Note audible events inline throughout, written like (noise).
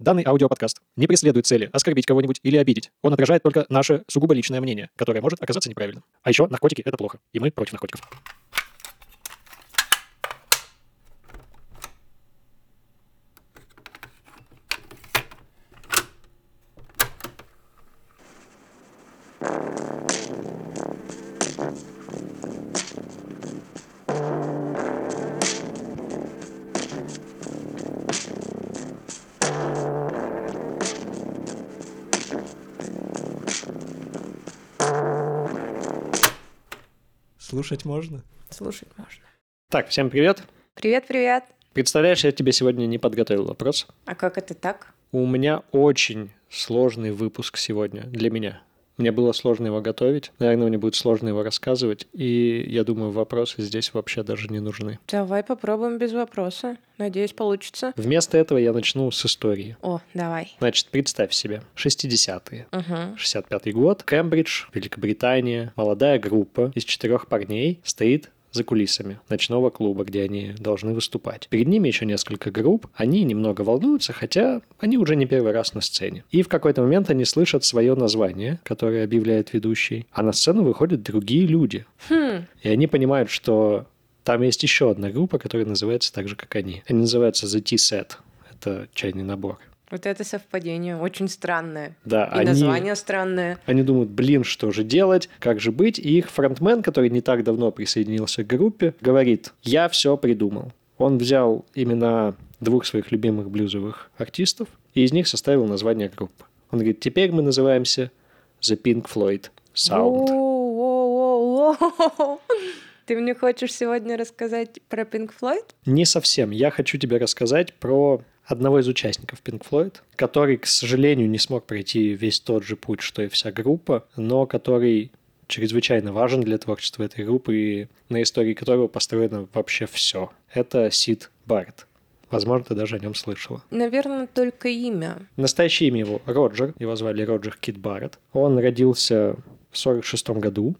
Данный аудиоподкаст не преследует цели оскорбить кого-нибудь или обидеть. Он отражает только наше сугубо личное мнение, которое может оказаться неправильным. А еще наркотики – это плохо, и мы против наркотиков. Слушать можно? Слушать можно. Так, всем привет. Привет-привет. Представляешь, я тебе сегодня не подготовил вопрос. А как это так? У меня очень сложный выпуск сегодня для меня. Мне было сложно его готовить, наверное, мне будет сложно его рассказывать, и я думаю, вопросы здесь вообще даже не нужны. Давай попробуем без вопроса. Надеюсь, получится. Вместо этого я начну с истории. О, давай. Значит, представь себе, 60-е. Угу. 65 год, Кембридж, Великобритания. Молодая группа из четырех парней стоит за кулисами ночного клуба, где они должны выступать. Перед ними еще несколько групп. Они немного волнуются, хотя они уже не первый раз на сцене. И в какой-то момент они слышат свое название, которое объявляет ведущий, а на сцену выходят другие люди. Хм. И они понимают, что там есть еще одна группа, которая называется так же, как они. Они называются The T-Set. Это чайный набор. Вот это совпадение очень странное. Да, И они, название странное. они думают, блин, что же делать, как же быть. И их фронтмен, который не так давно присоединился к группе, говорит, я все придумал. Он взял имена двух своих любимых блюзовых артистов и из них составил название группы. Он говорит, теперь мы называемся The Pink Floyd Sound. Ты мне хочешь сегодня рассказать про Pink Floyd? Не совсем. Я хочу тебе рассказать про одного из участников Pink Floyd, который, к сожалению, не смог пройти весь тот же путь, что и вся группа, но который чрезвычайно важен для творчества этой группы и на истории которого построено вообще все. Это Сид Барретт. Возможно, ты даже о нем слышала. Наверное, только имя. Настоящее имя его Роджер. Его звали Роджер Кит Барретт. Он родился в 46 году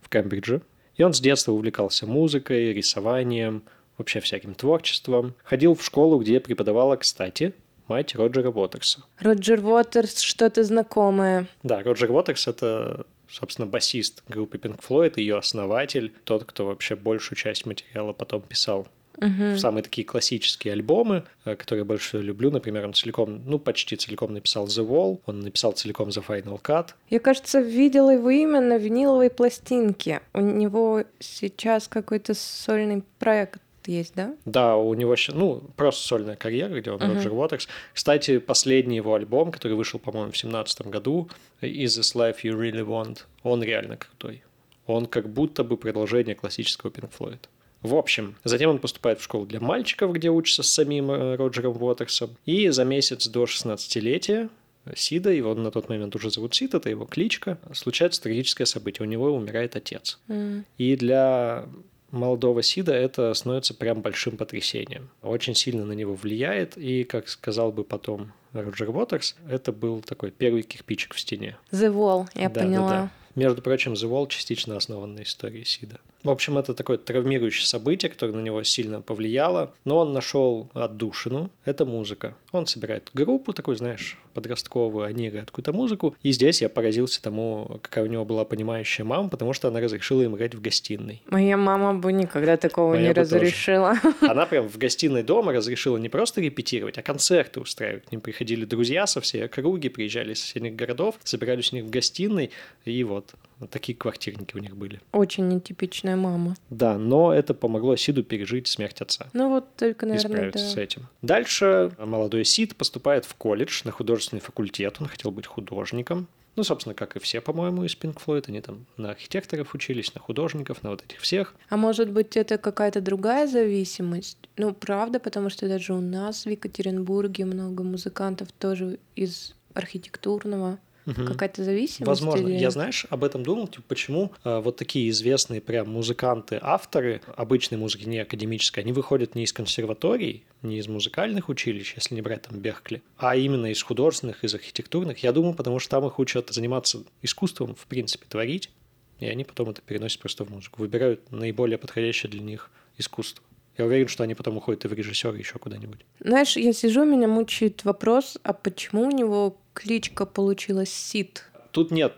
в Кембридже. И он с детства увлекался музыкой, рисованием, вообще всяким творчеством. Ходил в школу, где преподавала, кстати, мать Роджера Уотерса. Роджер Уотерс, что-то знакомое. Да, Роджер Уотерс — это, собственно, басист группы Pink Floyd, ее основатель, тот, кто вообще большую часть материала потом писал в самые такие классические альбомы, э, которые я больше всего люблю. Например, он целиком, ну, почти целиком написал The Wall, он написал целиком The Final Cut. Я, кажется, видела его имя на виниловой пластинке. У него сейчас какой-то сольный проект есть, да? Да, у него еще, ну, просто сольная карьера, где он Мгм. Роджер Уотерс. Кстати, последний его альбом, который вышел, по-моему, в семнадцатом году, Is This Life You Really Want, он реально крутой. Он как будто бы продолжение классического Pink Floyd. В общем, затем он поступает в школу для мальчиков, где учится с самим э, Роджером Уотерсом. И за месяц до 16-летия Сида, его на тот момент уже зовут Сид, это его кличка, случается трагическое событие. У него умирает отец. М. И для молодого Сида это становится прям большим потрясением. Очень сильно на него влияет, и, как сказал бы потом Роджер Уотерс, это был такой первый кирпичик в стене. The Wall, я Да, да, поняла. да. Между прочим, The Wall частично основан на истории Сида. В общем, это такое травмирующее событие, которое на него сильно повлияло, но он нашел отдушину. Это музыка. Он собирает группу такую, знаешь, подростковую, они играют какую-то музыку. И здесь я поразился тому, какая у него была понимающая мама, потому что она разрешила им играть в гостиной. Моя мама бы никогда такого Моя не бы тоже. разрешила. (laughs) Она прям в гостиной дома разрешила не просто репетировать, а концерты устраивать. К ним приходили друзья со всей округи, приезжали из соседних городов, собирались у них в гостиной, и вот, вот такие квартирники у них были. Очень нетипичная мама. Да, но это помогло Сиду пережить смерть отца. Ну вот только, и наверное, справиться да. с этим. Дальше молодой Сид поступает в колледж на художественный факультет. Он хотел быть художником. Ну, собственно, как и все, по-моему, из Pink Floyd. Они там на архитекторов учились, на художников, на вот этих всех. А может быть, это какая-то другая зависимость? Ну, правда, потому что даже у нас в Екатеринбурге много музыкантов тоже из архитектурного. Мгм. Какая-то зависимость? Возможно. или- Я, знаешь, об этом думал, типа, почему э, вот такие известные прям музыканты, авторы обычной музыки, не академической, они выходят не из консерваторий, не из музыкальных училищ, если не брать там Беркли, а именно из художественных, из архитектурных. Я думаю, потому что там их учат заниматься искусством, в принципе, творить, и они потом это переносят просто в музыку, выбирают наиболее подходящее для них искусство. Я уверен, что они потом уходят и в режиссеры еще куда-нибудь. Знаешь, я сижу, меня мучает вопрос, а почему у него кличка получилась Сид? Тут нет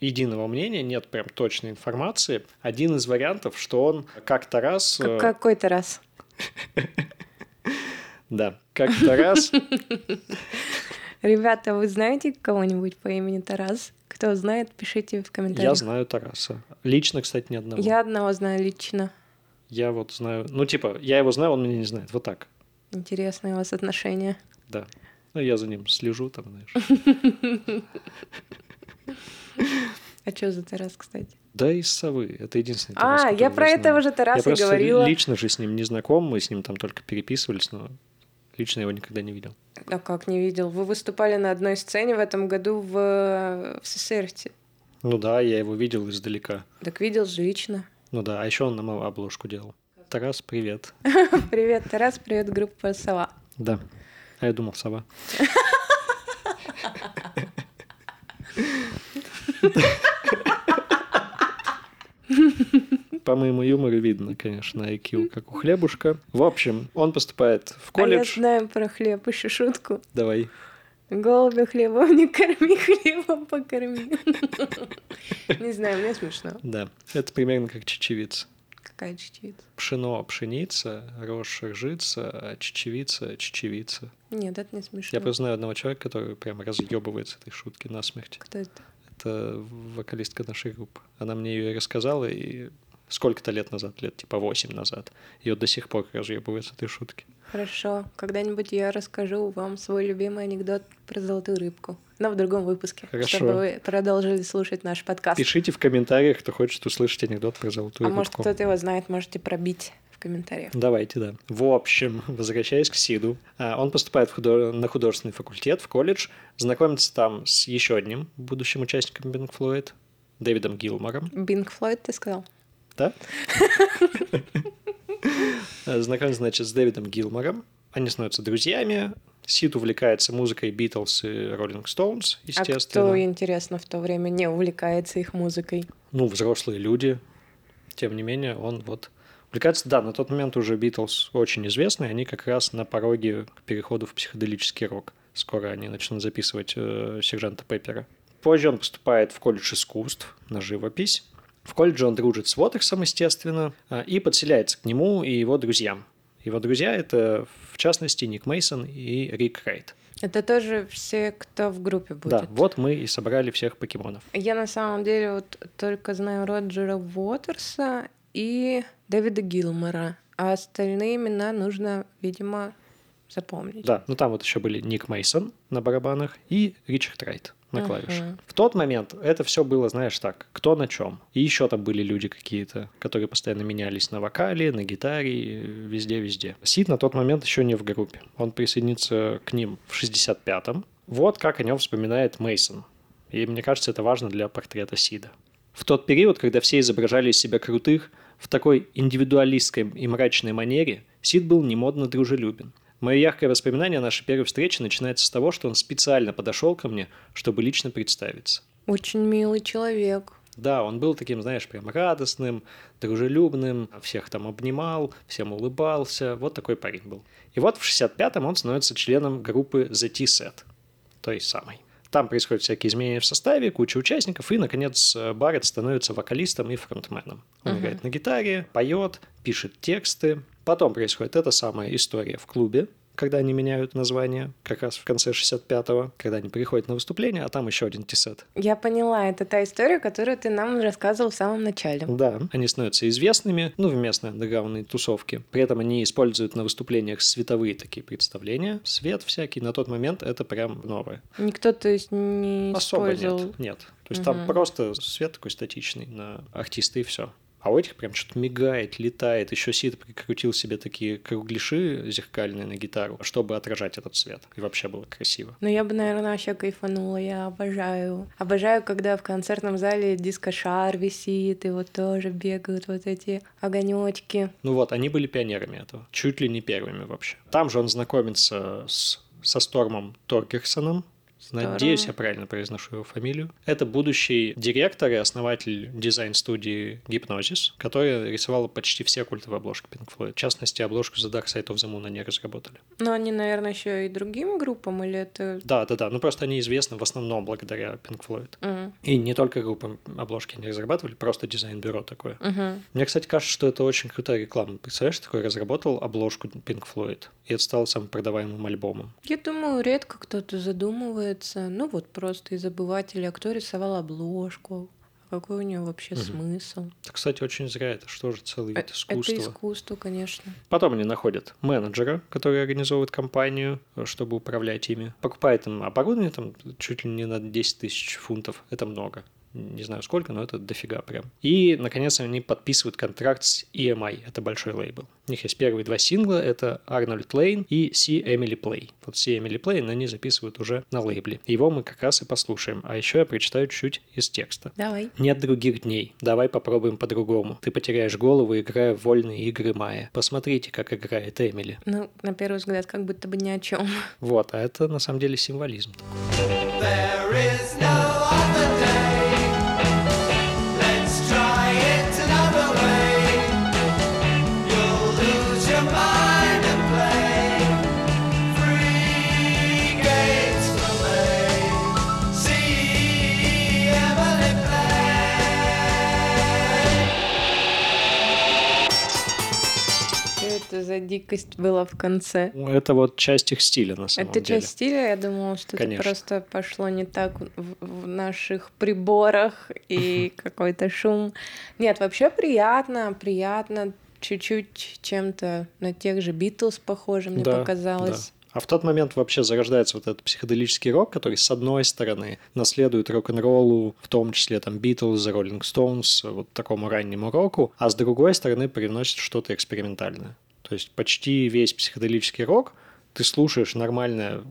единого мнения, нет прям точной информации. Один из вариантов, что он как-то раз... Как- Какой-то раз. (laughs) Да, как-то раз... (laughs) Ребята, вы знаете кого-нибудь по имени Тарас? Кто знает, пишите в комментариях. Я знаю Тараса. Лично, кстати, ни одного. Я одного знаю лично. Я вот знаю... Ну, типа, я его знаю, он меня не знает. Вот так. Интересные у вас отношения. Да. Ну, я за ним слежу там, знаешь. А что за Тарас, кстати? Да, из совы. Это единственный А, Тарас, я которого про знаю. этого же Я Тараса и просто говорила. лично же с ним не знаком, мы с ним там только переписывались, но лично его никогда не видел. А как не видел? Вы выступали на одной сцене в этом году в, в СССР. Ну да, я его видел издалека. Так видел же лично. Ну да, а еще он нам обложку делал. Тарас, привет. (laughs) Привет, Тарас, привет, группа Сова. Да. А я думал, сова. По моему юмору видно, конечно, IQ, как у хлебушка. В общем, он поступает в А я колледж. знаю про хлеб еще шутку. Давай. Голубя хлебом не корми, (laughs) хлебом покорми. Не знаю, мне смешно. Да, это примерно как чечевица. Какая чечевица? Пшено, пшеница, рожь, ржица, а чечевица, чечевица. Нет, это не смешно. Я просто знаю одного человека, который прям разъебывается этой шутки насмерть. Кто это? Это вокалистка нашей группы. Она мне ее рассказала, и сколько-то лет назад, лет типа 8 назад, ее до сих пор разъебывает с этой шутки. Хорошо. Когда-нибудь я расскажу вам свой любимый анекдот про золотую рыбку. Но в другом выпуске. Хорошо. Чтобы вы продолжили слушать наш подкаст. Пишите в комментариях, кто хочет услышать анекдот про золотую а может, рыбку. кто-то его знает, можете пробить в комментариях. Давайте, да. В общем, возвращаясь к Сиду, а, он поступает в худо- на художественный факультет, в колледж, знакомится там с еще одним будущим участником Pink Floyd, Дэвидом Гилмором. Бинг Флойд, ты сказал? Да? (laughs) Знакомится, значит, с Дэвидом Гилмором. Они становятся друзьями. Сид увлекается музыкой Битлз и Роллинг Стоунс, А кто, естественно. интересно, в то время не увлекается их музыкой? Ну, взрослые люди. Тем не менее, он вот увлекается. Да, на тот момент уже Битлз очень известны. Они как раз на пороге к переходу в психоделический рок. Скоро они начнут записывать э, сержанта Пеппера. Позже он поступает в колледж искусств на живопись. В колледже он дружит с Уотерсом, естественно, а, и подселяется к нему и его друзьям. Его друзья — это, в частности, Ник Мейсон и Рик Райт. Это тоже все, кто в группе будет. Да, вот мы и собрали всех покемонов. Я на самом деле вот только знаю Роджера Уотерса и Дэвида Гилмора, а остальные имена нужно, видимо, запомнить. Да, ну там вот еще были Ник Мейсон на барабанах и Ричард Райт на клавишах. В тот момент это все было, знаешь, так, кто на чем. И еще там были люди какие-то, которые постоянно менялись на вокале, на гитаре, везде-везде. Сид на тот момент еще не в группе. Он присоединится к ним в 65-м. Вот как о нем вспоминает Мейсон. И мне кажется, это важно для портрета Сида. В тот период, когда все изображали из себя крутых, в такой индивидуалистской и мрачной манере, Сид был немодно дружелюбен. Мое яркое воспоминание о нашей первой встрече начинается с того, что он специально подошел ко мне, чтобы лично представиться. Очень милый человек. Да, он был таким, знаешь, прям радостным, дружелюбным, всех там обнимал, всем улыбался. Вот такой парень был. И вот в 65-м он становится членом группы The T-Set, той самой. Там происходят всякие изменения в составе, куча участников, и, наконец, Барретт становится вокалистом и фронтменом. Он Мгм. играет на гитаре, поет, пишет тексты. Потом происходит эта самая история в клубе, когда они меняют название, как раз в конце 65-го, когда они приходят на выступление, а там еще один тисет. Я поняла, это та история, которую ты нам рассказывал в самом начале. Да, они становятся известными, ну, в местной андеграундной тусовке. При этом они используют на выступлениях световые такие представления, свет всякий. На тот момент это прям новое. Никто, то есть, не Особо использовал... нет. Нет. То есть там Мгм. просто свет такой статичный на артиста и все. А у этих прям что-то мигает, летает. Еще Сид прикрутил себе такие кругляши зеркальные на гитару, чтобы отражать этот свет. И вообще было красиво. Ну, я бы, наверное, вообще кайфанула. Я обожаю. Обожаю, когда в концертном зале диско-шар висит, и вот тоже бегают вот эти огонечки. Ну вот, они были пионерами этого. Чуть ли не первыми вообще. Там же он знакомится с, со Стормом Торгерсоном, Здорово. Надеюсь, я правильно произношу его фамилию. Это будущий директор и основатель дизайн-студии Hypnosis, которая рисовала почти все культовые обложки Pink Floyd. В частности, обложку The Dark Side of the Moon они разработали. Но они, наверное, еще и другим группам, или это... Да, да, да. Ну просто они известны в основном благодаря Pink Floyd. М, И не только группам обложки они разрабатывали, просто дизайн-бюро такое. мгм. Мне, кстати, кажется, что это очень крутая реклама. Представляешь, такой разработал обложку Pink Floyd, и это стало самым продаваемым альбомом. Я думаю, редко кто-то задумывается. Ну вот просто из обывателей, а кто рисовал обложку? А Какой у нее вообще Мгм. смысл? Кстати, очень зря. Это что же целый Э, вид искусства. Это искусство, конечно. Потом они находят менеджера, который организовывает компанию, э, чтобы управлять ими. Покупает им оборудование, там чуть ли не на 10 тысяч фунтов. Это много. Не знаю сколько, но это дофига прям. И, наконец, они подписывают контракт с EMI. Это большой лейбл. У них есть первые два сингла. Это Арнольд Лейн и Си Эмили Плей. Вот Си Эмили Плей они записывают уже на лейбле. Его мы как раз и послушаем. А еще я прочитаю чуть из текста. Давай. Нет других дней. Давай попробуем по-другому. Ты потеряешь голову, играя в вольные игры Майя. Посмотрите, как играет Эмили. Ну, на первый взгляд, как будто бы ни о чем. Вот, а это на самом деле символизм. There is no это за дикость была в конце? Ну, Это вот часть их стиля на самом Это деле. часть стиля, я думала, что Конечно. это просто пошло не так в, в наших приборах и какой-то шум. Нет, вообще приятно, приятно, чуть-чуть чем-то на тех же Битлз похоже, мне Да, показалось. да. А в тот момент вообще зарождается вот этот психоделический рок, который, с одной стороны, наследует рок-н-роллу, в том числе там Beatles, Rolling Stones, вот такому раннему року, а с другой стороны привносит что-то экспериментальное. То есть почти весь психоделический рок ты слушаешь нормальная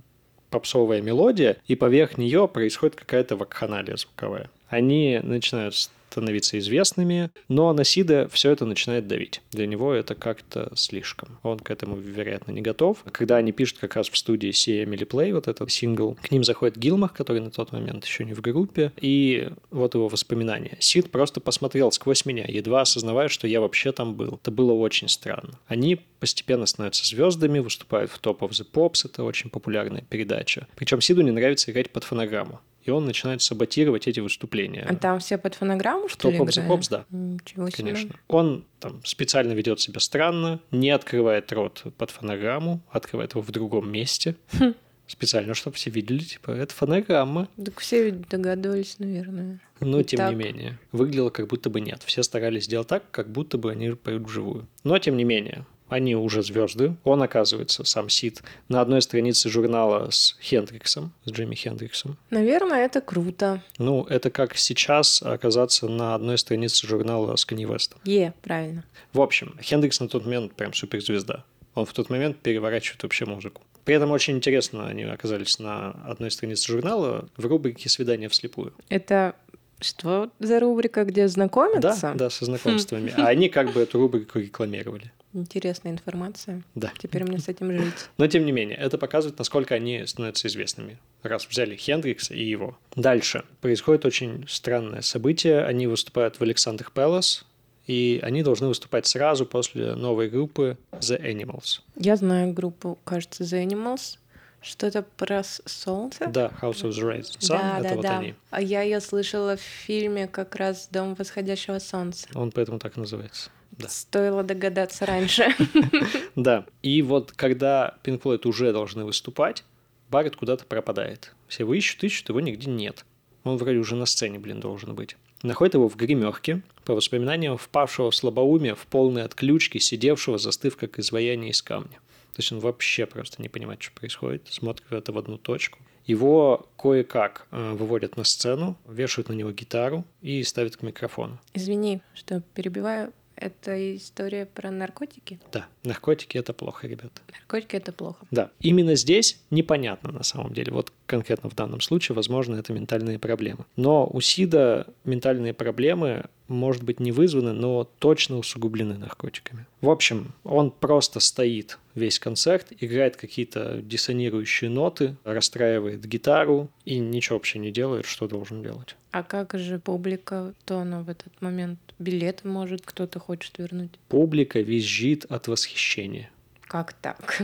попсовая мелодия, и поверх нее происходит какая-то вакханалия звуковая. Они начинают становиться известными, но на Сида все это начинает давить. Для него это как-то слишком. Он к этому, вероятно, не готов. Когда они пишут как раз в студии See Emily Play, вот этот сингл, к ним заходит Гилмах, который на тот момент еще не в группе, и вот его воспоминания. Сид просто посмотрел сквозь меня, едва осознавая, что я вообще там был. Это было очень странно. Они постепенно становятся звездами, выступают в Top of the Pops, это очень популярная передача. Причем Сиду не нравится играть под фонограмму. И он начинает саботировать эти выступления. А там все под фонограмму, что ли, играли? Pops, да. Ничего себе. Конечно. Он там специально ведет себя странно, не открывает рот под фонограмму, открывает его в другом месте. Хм. Специально, чтобы все видели, типа, это фонограмма. Так все ведь догадывались, наверное. Но, И тем так. не менее, выглядело как будто бы нет. Все старались сделать так, как будто бы они поют вживую. Но, тем не менее, они уже звезды. Он, оказывается, сам Сид, на одной странице журнала с Хендриксом, с Джимми Хендриксом. Наверное, это круто. Ну, это как сейчас оказаться на одной странице журнала с Канни Вестом. Е, правильно. В общем, Хендрикс на тот момент прям суперзвезда. Он в тот момент переворачивает вообще музыку. При этом очень интересно, они оказались на одной странице журнала в рубрике «Свидание вслепую». Это что за рубрика, где Да, знакомятся? да, со знакомствами. А они как бы эту рубрику рекламировали. Интересная информация. Да. Теперь мне с этим жить. (laughs) Но тем не менее, это показывает, насколько они становятся известными. Раз взяли Хендрикса и его. Дальше. Происходит очень странное событие. Они выступают в Александр Пэлас, и они должны выступать сразу после новой группы The Animals. Я знаю группу, кажется, The Animals. Что-то про солнце? Да, House of the Rising Sun, да, это да, вот да. они. А я ее слышала в фильме как раз «Дом восходящего солнца». Он поэтому так называется. Да. Стоило догадаться раньше. (laughs) Да. И вот когда Pink Floyd уже должны выступать, Барретт куда-то пропадает. Все его ищут, ищут, его нигде нет. Он вроде уже на сцене, блин, должен быть. Находит его в гримерке, по воспоминаниям впавшего в слабоумие, в полной отключке, сидевшего, застыв, как изваяние из камня. То есть он вообще просто не понимает, что происходит, смотрит это в одну точку. Его кое-как э, выводят на сцену, вешают на него гитару и ставят к микрофону. Извини, что перебиваю. Это история про наркотики? Да, наркотики – это плохо, ребята. Наркотики — это плохо. Да, именно здесь непонятно на самом деле. Вот конкретно в данном случае, возможно, это ментальные проблемы. Но у Сида ментальные проблемы, может быть, не вызваны, но точно усугублены наркотиками. В общем, он просто стоит весь концерт, играет какие-то диссонирующие ноты, расстраивает гитару и ничего вообще не делает, что должен делать. А как же публика, то она в этот момент билеты может кто-то хочет вернуть? Публика визжит от восхищения. Как так?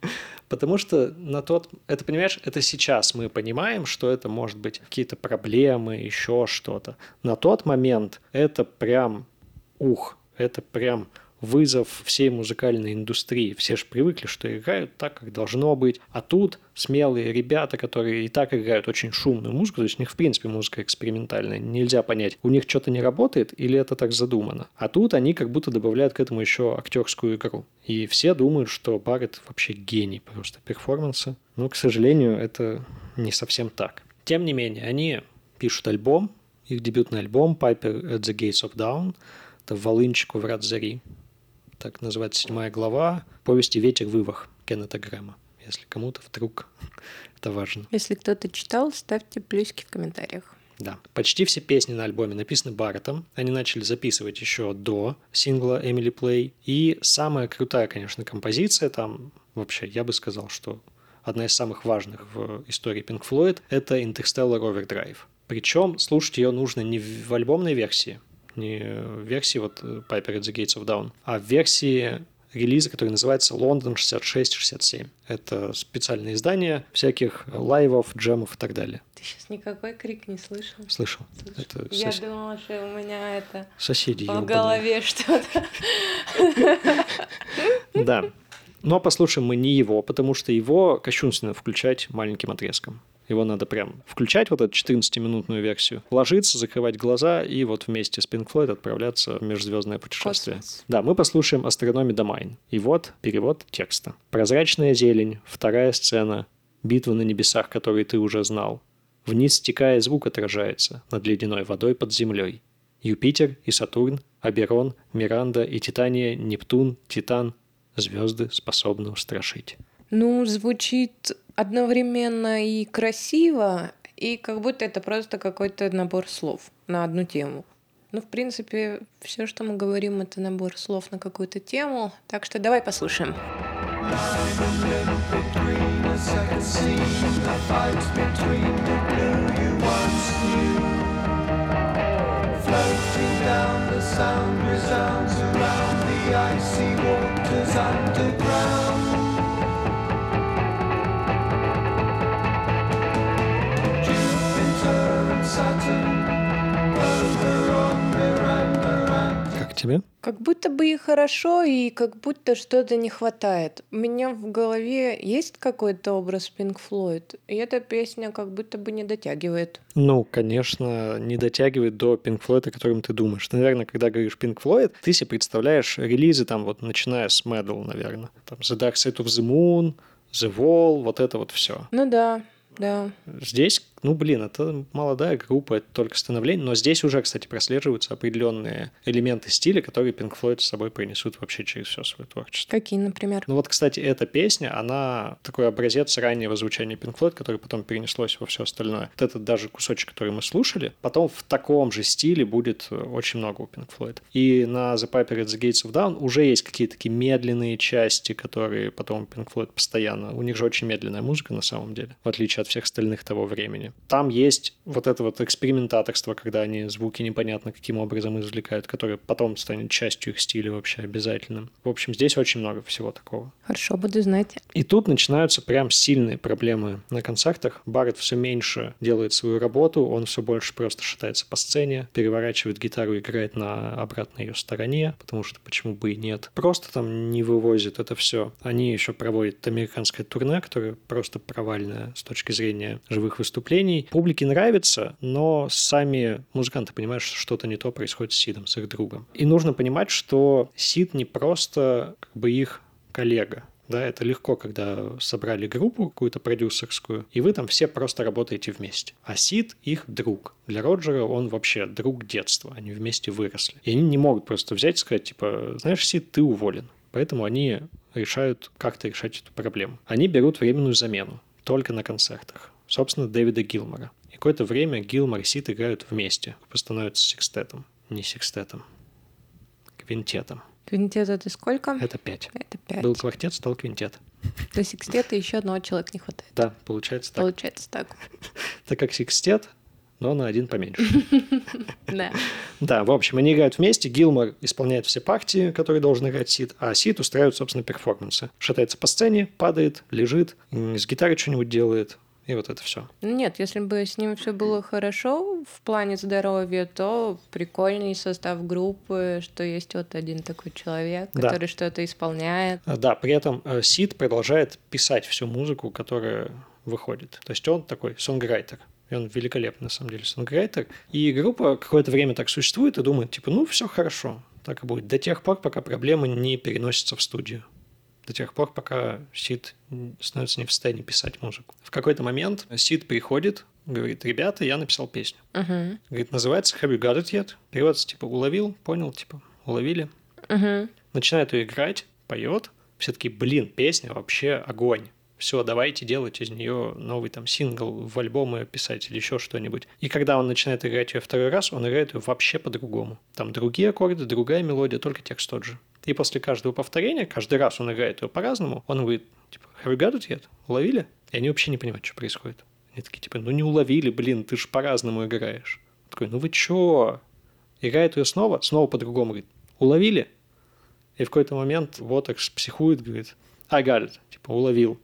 (laughs) Потому что на тот... Это, понимаешь, это сейчас мы понимаем, что это может быть какие-то проблемы, еще что-то. На тот момент это прям ух, это прям вызов всей музыкальной индустрии. Все же привыкли, что играют так, как должно быть. А тут смелые ребята, которые и так играют очень шумную музыку, то есть у них, в принципе, музыка экспериментальная. Нельзя понять, у них что-то не работает или это так задумано. А тут они как будто добавляют к этому еще актерскую игру. И все думают, что Барретт вообще гений просто перформанса. Но, к сожалению, это не совсем так. Тем не менее, они пишут альбом, их дебютный альбом Piper at the Gates of Dawn, это «Волынчику врат зари», так называется седьмая глава повести «Ветер вывах» Кеннета Грэма, если кому-то вдруг (laughs) это важно. Если кто-то читал, ставьте плюсики в комментариях. Да. Почти все песни на альбоме написаны Барреттом. Они начали записывать еще до сингла Эмили Плей. И самая крутая, конечно, композиция там, вообще, я бы сказал, что одна из самых важных в истории Pink Floyd – это Interstellar Overdrive. Причем слушать ее нужно не в альбомной версии, не в версии вот Piper at the Gates of Dawn, а в версии релиза, который называется Лондон 66-67. Это специальное издание всяких лайвов, джемов и так далее. Ты сейчас никакой крик не слышал? Слышал? Слышал. Это Я сос- думала, что у меня это соседи в голове что-то. Да. Но послушаем мы не его, потому что его кощунственно включать маленьким отрезком. Его надо прям включать, вот эту 14-минутную версию, ложиться, закрывать глаза и вот вместе с Pink Floyd отправляться в межзвездное путешествие. Космос. Да, мы послушаем Astronomy Domine. И вот перевод текста. Прозрачная зелень, вторая сцена, битва на небесах, которые ты уже знал. Вниз стекая звук отражается над ледяной водой под землей. Юпитер и Сатурн, Оберон, Миранда и Титания, Нептун, Титан. Звезды способны устрашить. Ну, звучит одновременно и красиво, и как будто это просто какой-то набор слов на одну тему. Ну, в принципе, все, что мы говорим, это набор слов на какую-то тему. Так что давай послушаем. Floating down, the sound resounds around the icy waters underground. Как тебе? Как будто бы и хорошо, и как будто что-то не хватает. У меня в голове есть какой-то образ Pink Floyd, и эта песня как будто бы не дотягивает. Ну, конечно, не дотягивает до Pink Floyd, о котором ты думаешь. Ты, наверное, когда говоришь Pink Floyd, ты себе представляешь релизы там вот начиная с Metal, наверное. Там The Dark Side of the Moon, The Wall, вот это вот все. Ну да, да. Здесь, ну, блин, это молодая группа, это только становление, но здесь уже, кстати, прослеживаются определенные элементы стиля, которые Pink Floyd с собой принесут вообще через все свое творчество. Какие, например? Ну вот, кстати, эта песня, она такой образец раннего звучания Pink Floyd, который потом перенеслось во все остальное. Вот этот даже кусочек, который мы слушали, потом в таком же стиле будет очень много у Pink Floyd. И на The Piper at the Gates of Dawn уже есть какие-то такие медленные части, которые потом Pink Floyd постоянно... У них же очень медленная музыка на самом деле, в отличие от всех остальных того времени. Там есть вот это вот экспериментаторство, когда они звуки непонятно каким образом извлекают, которое потом станет частью их стиля вообще обязательным. В общем, здесь очень много всего такого. Хорошо, буду знать. И тут начинаются прям сильные проблемы на концертах. Барретт все меньше делает свою работу, он все больше просто шатается по сцене, переворачивает гитару, играет на обратной ее стороне, потому что почему бы и нет. Просто там не вывозит это все. Они еще проводят американское турне, которое просто провальное с точки зрения живых выступлений. Публике нравится, но сами музыканты понимают, что что-то не то происходит с Сидом, с их другом. И нужно понимать, что Сид не просто как бы их коллега, да, это легко, когда собрали группу какую-то продюсерскую, и вы там все просто работаете вместе. А Сид их друг. Для Роджера он вообще друг детства, они вместе выросли. И они не могут просто взять и сказать, типа, знаешь, Сид, ты уволен. Поэтому они решают как-то решать эту проблему. Они берут временную замену только на концертах. Собственно, Дэвида Гилмора. И какое-то время Гилмор и Сид играют вместе, становятся секстетом. Не секстетом, квинтетом. Квинтет это сколько? Это пять. Это пять. Был квартет, стал квинтет. До секстета еще одного человека не хватает. Да, получается так. Получается так. (laughs) Так как секстет, но на один поменьше. (laughs) Да. Да, в общем, они играют вместе, Гилмор исполняет все партии, которые должен играть Сид, а Сид устраивает, собственно, перформансы. Шатается по сцене, падает, лежит, с гитарой что-нибудь делает, и вот это все. Ну Нет, если бы с ним все было хорошо в плане здоровья, то прикольный состав группы, что есть вот один такой человек, Да. который что-то исполняет. А, Да, при этом э, Сид продолжает писать всю музыку, которая выходит. То есть он такой сонграйтер. И он великолепный, на самом деле, сонграйтер. И группа какое-то время так существует и думает, типа, ну, все хорошо, так и будет. До тех пор, пока проблемы не переносятся в студию. До тех пор, пока Сид становится не в состоянии писать музыку. В какой-то момент Сид приходит, говорит, ребята, я написал песню. Мгм. Говорит, называется Have you got it yet? Переводится, типа, уловил, понял, типа, уловили. Мгм. начинает ее играть, поет, все таки блин, песня вообще огонь. Все, давайте делать из нее новый там сингл, в альбомы писать или еще что-нибудь. И когда он начинает играть ее второй раз, он играет ее вообще по-другому. Там другие аккорды, другая мелодия, только текст тот же. И после каждого повторения, каждый раз он играет ее по-разному, он говорит, типа, have you got it yet? Уловили? И они вообще не понимают, что происходит. Они такие, типа, ну не уловили, блин, ты же по-разному играешь. Он такой, ну вы чё? Играет ее снова, снова по-другому, говорит, уловили? И в какой-то момент Вотекс психует, говорит, I got it, типа, уловил.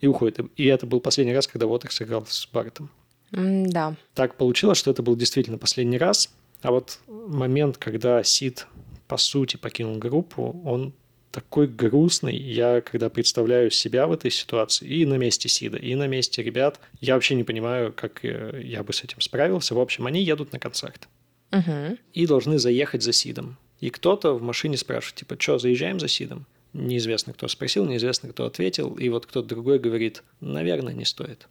И уходит. И это был последний раз, когда Вотекс играл с Бартом. М, Да. Так получилось, что это был действительно последний раз. А вот момент, когда Сид, по сути, покинул группу, он такой грустный. Я, когда представляю себя в этой ситуации, и на месте Сида, и на месте ребят, я вообще не понимаю, как э, я бы с этим справился. В общем, они едут на концерт Мгм. и должны заехать за Сидом. И кто-то в машине спрашивает, типа, что, заезжаем за Сидом? Неизвестно, кто спросил, неизвестно, кто ответил. И вот кто-то другой говорит, наверное, не стоит.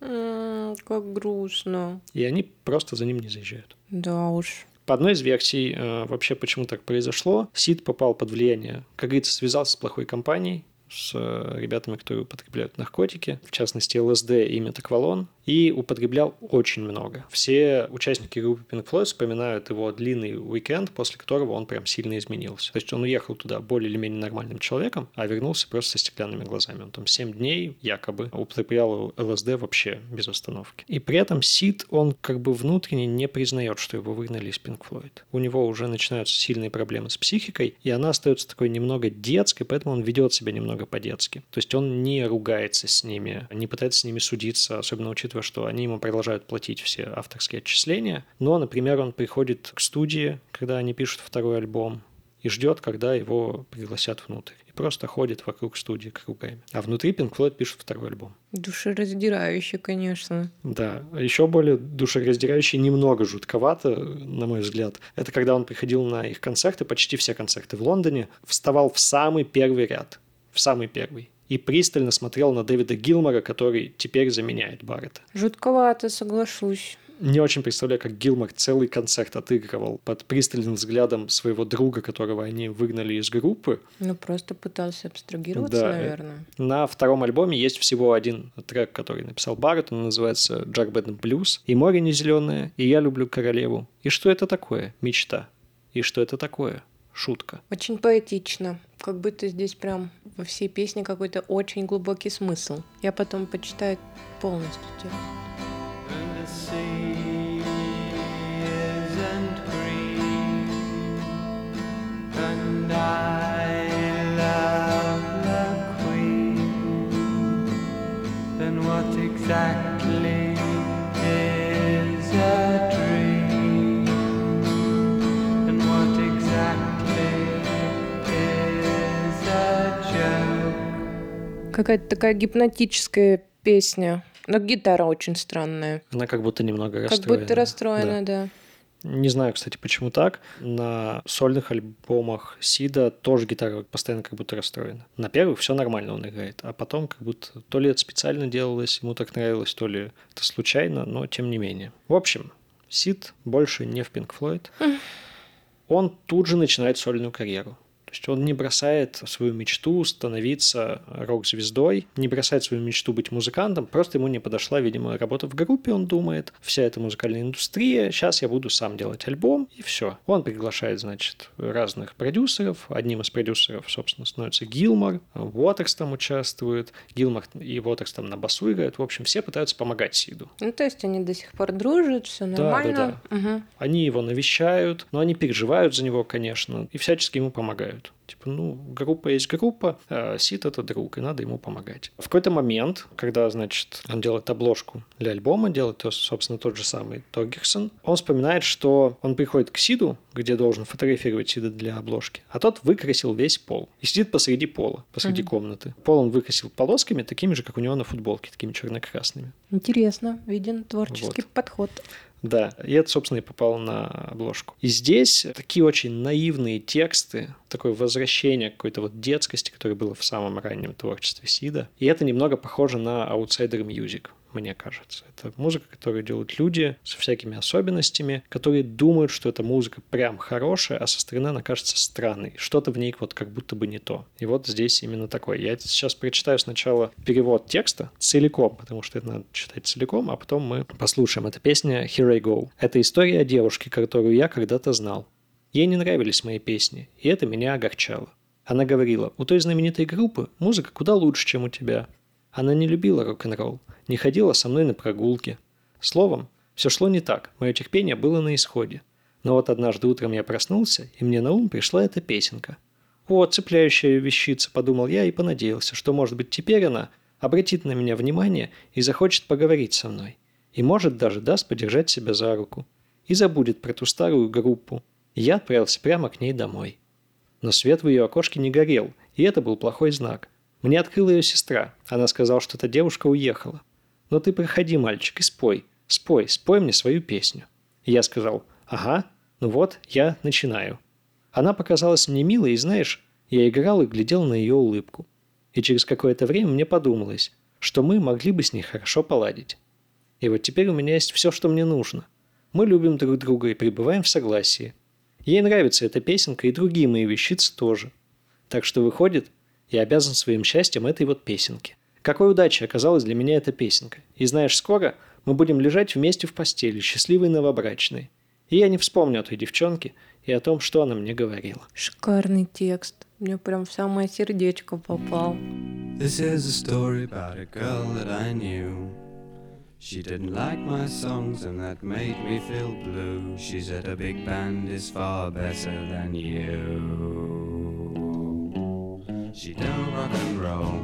М, Как грустно. И они просто за ним не заезжают. Да уж. По одной из версий, э, вообще почему так произошло, Сид попал под влияние, как говорится, связался с плохой компанией, с э, ребятами, которые употребляют наркотики, в частности ЛСД и метаквалон, и употреблял очень много. Все участники группы Pink Floyd вспоминают его длинный уикенд, после которого он прям сильно изменился. То есть он уехал туда более или менее нормальным человеком, а вернулся просто со стеклянными глазами. Он там 7 дней якобы употреблял ЛСД вообще без остановки. И при этом Сид, он как бы внутренне не признает, что его выгнали из Pink Floyd. У него уже начинаются сильные проблемы с психикой, и она остается такой немного детской, поэтому он ведет себя немного по-детски. То есть он не ругается с ними, не пытается с ними судиться, особенно учитывая, что они ему продолжают платить все авторские отчисления. Но, например, он приходит к студии, когда они пишут второй альбом, и ждет, когда его пригласят внутрь. И просто ходит вокруг студии кругами. А внутри Pink Floyd пишет второй альбом. Душераздирающе, конечно. Да, еще более душераздирающе, немного жутковато, на мой взгляд. Это когда он приходил на их концерты, почти все концерты в Лондоне, вставал в самый первый ряд, в самый первый, и пристально смотрел на Дэвида Гилмора, который теперь заменяет Баррета. Жутковато, соглашусь. Не очень представляю, как Гилмор целый концерт отыгрывал под пристальным взглядом своего друга, которого они выгнали из группы. Ну, просто пытался абстрагироваться, Да, э, наверное. На втором альбоме есть всего один трек, который написал Барретт, он называется «Джак Бэдн Блюз». И море не зеленое, и я люблю королеву. И что это такое? Мечта. И что это такое? Шутка. Очень поэтично. Как будто здесь прям во всей песне какой-то очень глубокий смысл. Я потом почитаю полностью. текст. And the sea isn't green, and I love the Queen. Then what exactly Какая-то такая гипнотическая песня. Но гитара очень странная. Она как будто немного Как расстроена. будто расстроена, да. Не знаю, кстати, почему так. На сольных альбомах Сида тоже гитара постоянно как будто расстроена. На первых все нормально он играет, а потом как будто то ли это специально делалось, ему так нравилось, то ли это случайно, но тем не менее. В общем, Сид больше не в Pink Floyd. Он тут же начинает сольную карьеру. То То есть он не бросает свою мечту становиться рок-звездой, не бросает свою мечту быть музыкантом, просто ему не подошла, видимо, работа в группе, он думает, вся эта музыкальная индустрия, сейчас я буду сам делать альбом, и все. Он приглашает, значит, разных продюсеров. Одним из продюсеров, собственно, становится Гилмор, Уотерс там участвует, Гилмор и Уотерс там на басу играют. В общем, все пытаются помогать Сиду. Ну, то есть они до сих пор дружат, все Да, нормально. да, Мгм. Они его навещают, но они переживают за него, конечно, и всячески ему помогают. Типа, ну, группа есть группа, а Сид — это друг, и надо ему помогать. В какой-то момент, когда, значит, он делает обложку для альбома, делает, то, собственно, тот же самый Торгерсон, он вспоминает, что он приходит к Сиду, где должен фотографировать Сида для обложки, а тот выкрасил весь пол. И сидит посреди пола, посреди комнаты. Пол он выкрасил полосками, такими же, как у него на футболке, такими черно-красными. Интересно, виден творческий подход. Да, и это, собственно, и попало на обложку. И здесь такие очень наивные тексты, такое возвращение какой-то вот детскости, которое было в самом раннем творчестве Сида. И это немного похоже на Outsider Music, мне кажется. Это музыка, которую делают люди со всякими особенностями, которые думают, что эта музыка прям хорошая, а со стороны она кажется странной. Что-то в ней вот как будто бы не то. И вот здесь именно такое. Я сейчас прочитаю сначала перевод текста целиком, потому что это надо читать целиком, а потом мы послушаем. Это песня Here I Go. Это история о девушке, которую я когда-то знал. Ей не нравились мои песни, и это меня огорчало. Она говорила, у той знаменитой группы музыка куда лучше, чем у тебя. Она не любила рок-н-ролл, не ходила со мной на прогулки. Словом, все шло не так, мое терпение было на исходе. Но вот однажды утром я проснулся, и мне на ум пришла эта песенка. «О, цепляющая вещица», — подумал я и понадеялся, что, может быть, теперь она обратит на меня внимание и захочет поговорить со мной. И, может, даже даст подержать себя за руку. И забудет про ту старую группу. И я отправился прямо к ней домой. Но свет в ее окошке не горел, и это был плохой знак. Мне открыла ее сестра. Она сказала, что эта девушка уехала. «Но ты проходи, мальчик, и спой. Спой, спой мне свою песню». И я сказал, «Ага, ну вот, я начинаю». Она показалась мне милой, и знаешь, я играл и глядел на ее улыбку. И через какое-то время мне подумалось, что мы могли бы с ней хорошо поладить. И вот теперь у меня есть все, что мне нужно. Мы любим друг друга и пребываем в согласии. Ей нравится эта песенка и другие мои вещицы тоже. Так что выходит, я обязан своим счастьем этой вот песенке. Какой удачей оказалась для меня эта песенка. И знаешь, скоро мы будем лежать вместе в постели, счастливые новобрачные. И я не вспомню о той девчонке и о том, что она мне говорила. Шикарный текст. Мне прям в самое сердечко попал. This is a story about a girl that I knew. She didn't like my songs and that made me feel blue. She said a big band is far better than you. She don't rock and roll.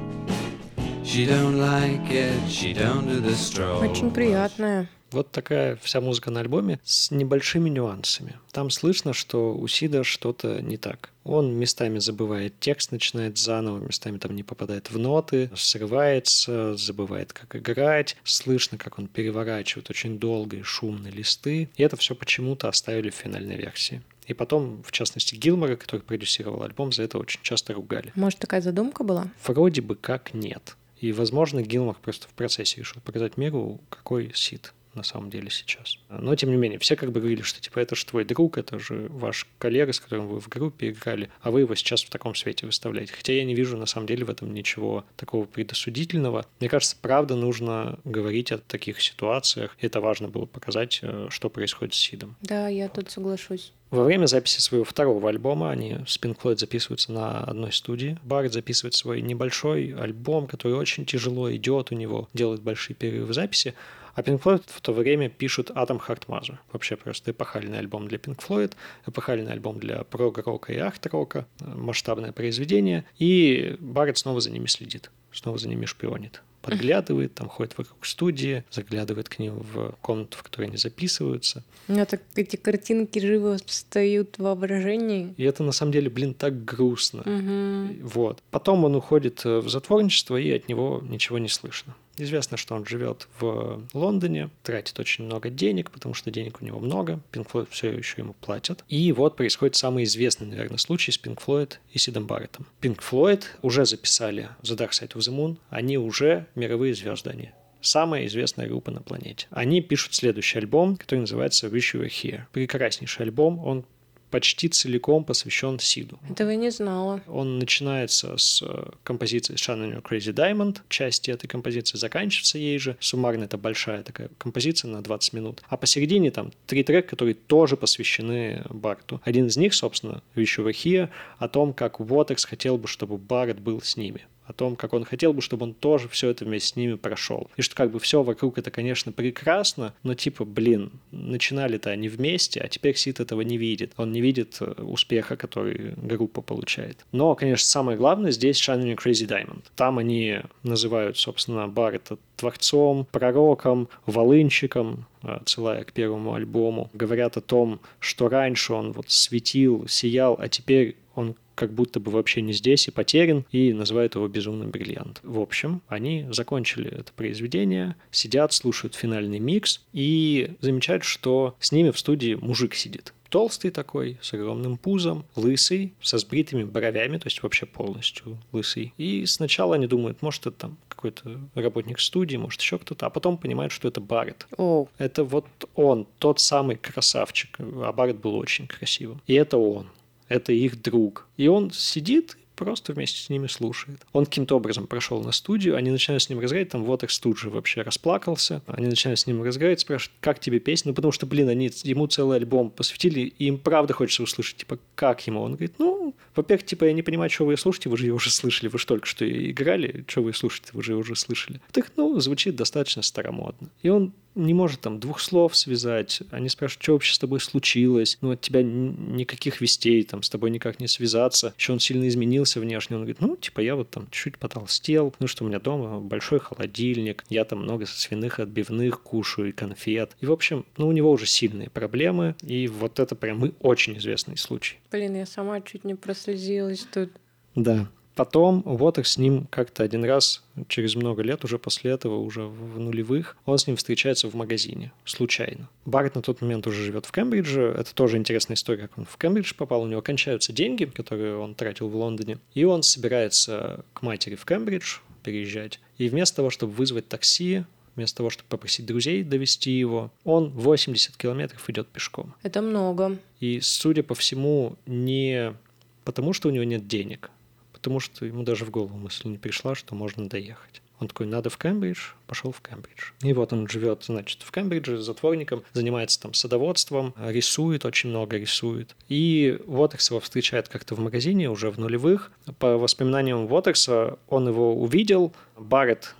She don't like it. She don't do the stroll. Очень приятная. Вот такая вся музыка на альбоме с небольшими нюансами. Там слышно, что у Сида что-то не так. Он местами забывает текст, начинает заново, местами там не попадает в ноты, срывается, забывает, как играть. Слышно, как он переворачивает очень долго и шумно листы. И это все почему-то оставили в финальной версии. И потом, в частности, Гилмора, который продюсировал альбом, за это очень часто ругали. Может, такая задумка была? Вроде бы как нет. И, возможно, Гилмор просто в процессе решил показать миру, какой Сид на самом деле сейчас. Но, тем не менее, все как бы говорили, что типа это же твой друг, это же ваш коллега, с которым вы в группе играли, а вы его сейчас в таком свете выставляете. Хотя я не вижу на самом деле в этом ничего такого предосудительного. Мне кажется, правда нужно говорить о таких ситуациях. Это важно было показать, э, что происходит с Сидом. Да, я тут соглашусь. Во время записи своего второго альбома они с Pink Floyd записываются на одной студии. Барретт записывает свой небольшой альбом, который очень тяжело идет у него, делает большие перерывы в записи. А Pink Floyd в то время пишут Heart Mother. Вообще просто эпохальный альбом для Pink Floyd, эпохальный альбом для прог-рока и арт-рока, масштабное произведение. И Барретт снова за ними следит, снова за ними шпионит подглядывает, там ходит вокруг студии, заглядывает к ним в комнату, в которой они записываются. У меня так эти картинки живо встают в воображении. И это на самом деле, блин, так грустно. Мгм. Вот. Потом он уходит в затворничество, и от него ничего не слышно. Известно, что он живет в Лондоне, тратит очень много денег, потому что денег у него много. Pink Floyd все еще ему платят. И вот происходит самый известный, наверное, случай с Pink Floyd и Сидом Барреттом. Pink Floyd уже записали The Dark Side of the Moon. Они уже мировые звезды. Они самая известная группа на планете. Они пишут следующий альбом, который называется Wish You Were Here. Прекраснейший альбом. Он почти целиком посвящен Сиду. Этого не знала. Он начинается с э, композиции Shannon Crazy Diamond, части этой композиции заканчивается ей же. Суммарно это большая такая композиция на 20 минут. А посередине там три трека, которые тоже посвящены Барту. Один из них, собственно, Wish You Were Here, о том, как Вотекс хотел бы, чтобы Барретт был с ними о том, как он хотел бы, чтобы он тоже все это вместе с ними прошел. И что как бы все вокруг это, конечно, прекрасно, но типа, блин, начинали-то они вместе, а теперь Сид этого не видит. Он не видит э, успеха, который группа получает. Но, конечно, самое главное здесь Shining Crazy Diamond. Там они называют, собственно, Баррета творцом, пророком, волынщиком, отсылая к первому альбому. Говорят о том, что раньше он вот светил, сиял, а теперь он как будто бы вообще не здесь и потерян, и называют его безумным бриллиант. В общем, они закончили это произведение, сидят, слушают финальный микс и замечают, что с ними в студии мужик сидит толстый такой, с огромным пузом, лысый, со сбритыми бровями, то есть вообще полностью лысый. И сначала они думают, может, это там какой-то работник студии, может, еще кто-то, а потом понимают, что это Барретт. О. Это вот он, тот самый красавчик, а Барретт был очень красивым. И это он это их друг. И он сидит просто вместе с ними слушает. Он каким-то образом прошел на студию, они начинают с ним разговаривать, там вот тут же вообще расплакался, они начинают с ним разговаривать, спрашивают, как тебе песня, ну потому что, блин, они ему целый альбом посвятили, и им правда хочется услышать, типа, как ему? Он говорит, ну, во-первых, типа, я не понимаю, что вы слушаете, вы же ее уже слышали, вы же только что играли, что вы слушаете, вы же ее уже слышали. Так, ну, звучит достаточно старомодно. И он не может там двух слов связать. Они спрашивают, что вообще с тобой случилось. Ну, от тебя никаких вестей, там, с тобой никак не связаться. Еще он сильно изменился внешне. Он говорит, ну, типа, я вот там чуть потолстел. Ну, что у меня дома большой холодильник. Я там много свиных отбивных кушаю и конфет. И, в общем, ну, у него уже сильные проблемы. И вот это прям очень известный случай. Блин, я сама чуть не прослезилась тут. Да. Потом вот их с ним как-то один раз, через много лет, уже после этого, уже в нулевых, он с ним встречается в магазине, случайно. Барт на тот момент уже живет в Кембридже. Это тоже интересная история, как он в Кембридж попал. У него кончаются деньги, которые он тратил в Лондоне. И он собирается к матери в Кембридж переезжать. И вместо того, чтобы вызвать такси, вместо того, чтобы попросить друзей довести его, он 80 километров идет пешком. Это много. И, судя по всему, не потому, что у него нет денег, потому что ему даже в голову мысль не пришла, что можно доехать. Он такой, надо в Кембридж, пошел в Кембридж. И вот он живет, значит, в Кембридже затворником, занимается там садоводством, рисует, очень много рисует. И Уотерс его встречает как-то в магазине уже в нулевых. По воспоминаниям Уотерса, он его увидел. Барретт,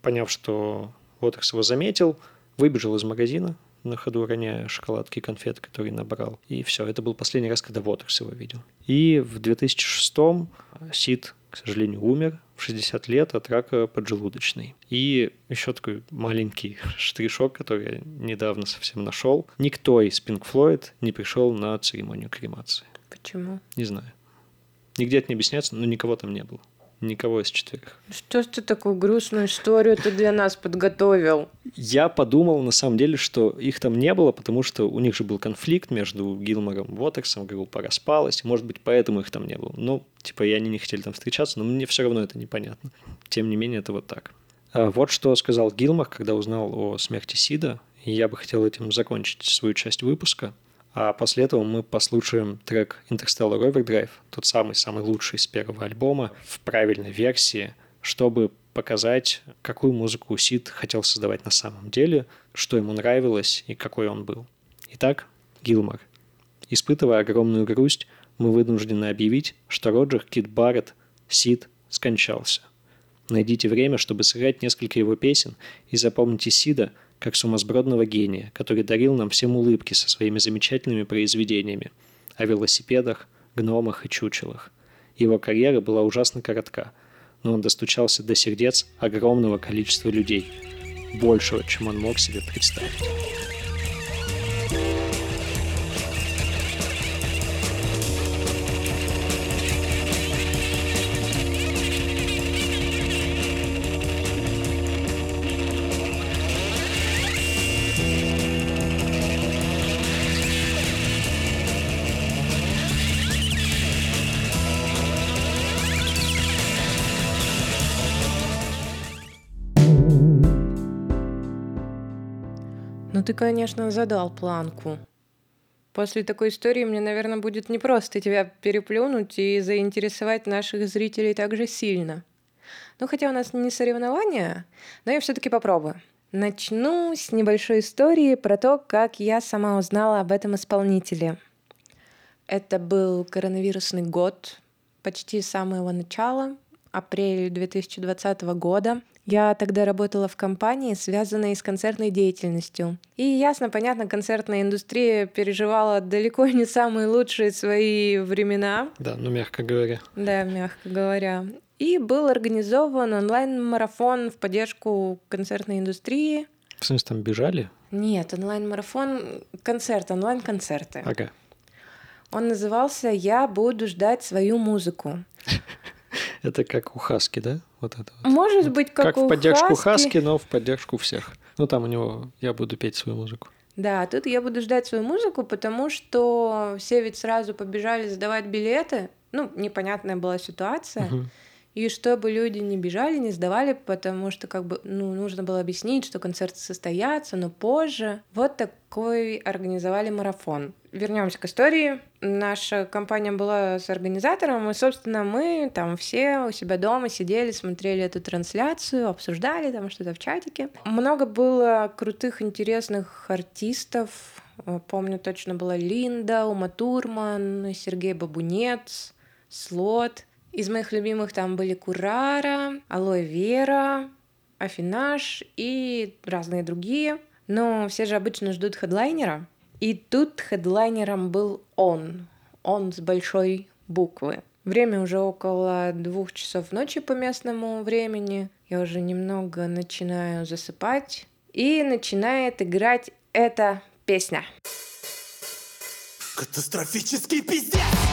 поняв, что Уотерс его заметил, выбежал из магазина, на ходу роняя шоколадки и конфеты, которые набрал. И все, это был последний раз, когда Уотерс его видел. И в 2006-м Сид, к сожалению, умер в 60 лет от рака поджелудочной. И еще такой маленький (laughs) штришок, который я недавно совсем нашел. Никто из Pink Floyd не пришел на церемонию кремации. Почему? Не знаю. Нигде это не объясняется, но никого там не было. Никого из четверых. Что ж ты такую грустную историю ты для нас подготовил? Я подумал, на самом деле, что их там не было, потому что у них же был конфликт между Гилмором и Уотерсом, группа распалась, может быть, поэтому их там не было. Ну, типа, и они не хотели там встречаться, но мне все равно это непонятно. Тем не менее, это вот так. А вот что сказал Гилмор, когда узнал о смерти Сида, и я бы хотел этим закончить свою часть выпуска – а после этого мы послушаем трек Interstellar Overdrive, тот самый-самый лучший из первого альбома, в правильной версии, чтобы показать, какую музыку Сид хотел создавать на самом деле, что ему нравилось и какой он был. Итак, Гилмор. Испытывая огромную грусть, мы вынуждены объявить, что Роджер Кит Барретт, Сид, скончался. Найдите время, чтобы сыграть несколько его песен и запомните Сида – как сумасбродного гения, который дарил нам всем улыбки со своими замечательными произведениями о велосипедах, гномах и чучелах. Его карьера была ужасно коротка, но он достучался до сердец огромного количества людей, большего, чем он мог себе представить. Ну ты, конечно, задал планку. После такой истории мне, наверное, будет непросто тебя переплюнуть и заинтересовать наших зрителей так же сильно. Ну, хотя у нас не соревнования, но я все-таки попробую. Начну с небольшой истории про то, как я сама узнала об этом исполнителе. Это был коронавирусный год, почти с самого начала, апрель 2020 года. Я тогда работала в компании, связанной с концертной деятельностью. И ясно, понятно, концертная индустрия переживала далеко не самые лучшие свои времена. Да, ну мягко говоря. Да, мягко говоря. И был организован онлайн-марафон в поддержку концертной индустрии. В смысле, там бежали? Нет, онлайн-марафон, концерт, онлайн-концерты. Ага. Он назывался «Я буду ждать свою музыку». (laughs) Это как у Хаски, да? Вот это вот. Может быть, как, Как у в поддержку Хаски. Хаски, но в поддержку всех. Ну, там у него «Я буду петь свою музыку». Да, тут я буду ждать свою музыку, потому что все ведь сразу побежали сдавать билеты. Ну, непонятная была ситуация. Мгм. И чтобы люди не бежали, не сдавали, потому что как бы ну, нужно было объяснить, что концерты состоятся, но позже. Вот такой организовали марафон. Вернемся к истории. Наша компания была с организатором, и, собственно, мы там все у себя дома сидели, смотрели эту трансляцию, обсуждали там что-то в чатике. Много было крутых, интересных артистов. Помню, точно была Линда, Ума Турман, Сергей Бабунец, Слот. Из моих любимых там были Курара, Алоэ Вера, Афинаж и разные другие. Но все же обычно ждут хедлайнера. И тут хедлайнером был он. Он с большой буквы. Время уже около двух часов ночи по местному времени. Я уже немного начинаю засыпать. И начинает играть эта песня. Катастрофический пиздец!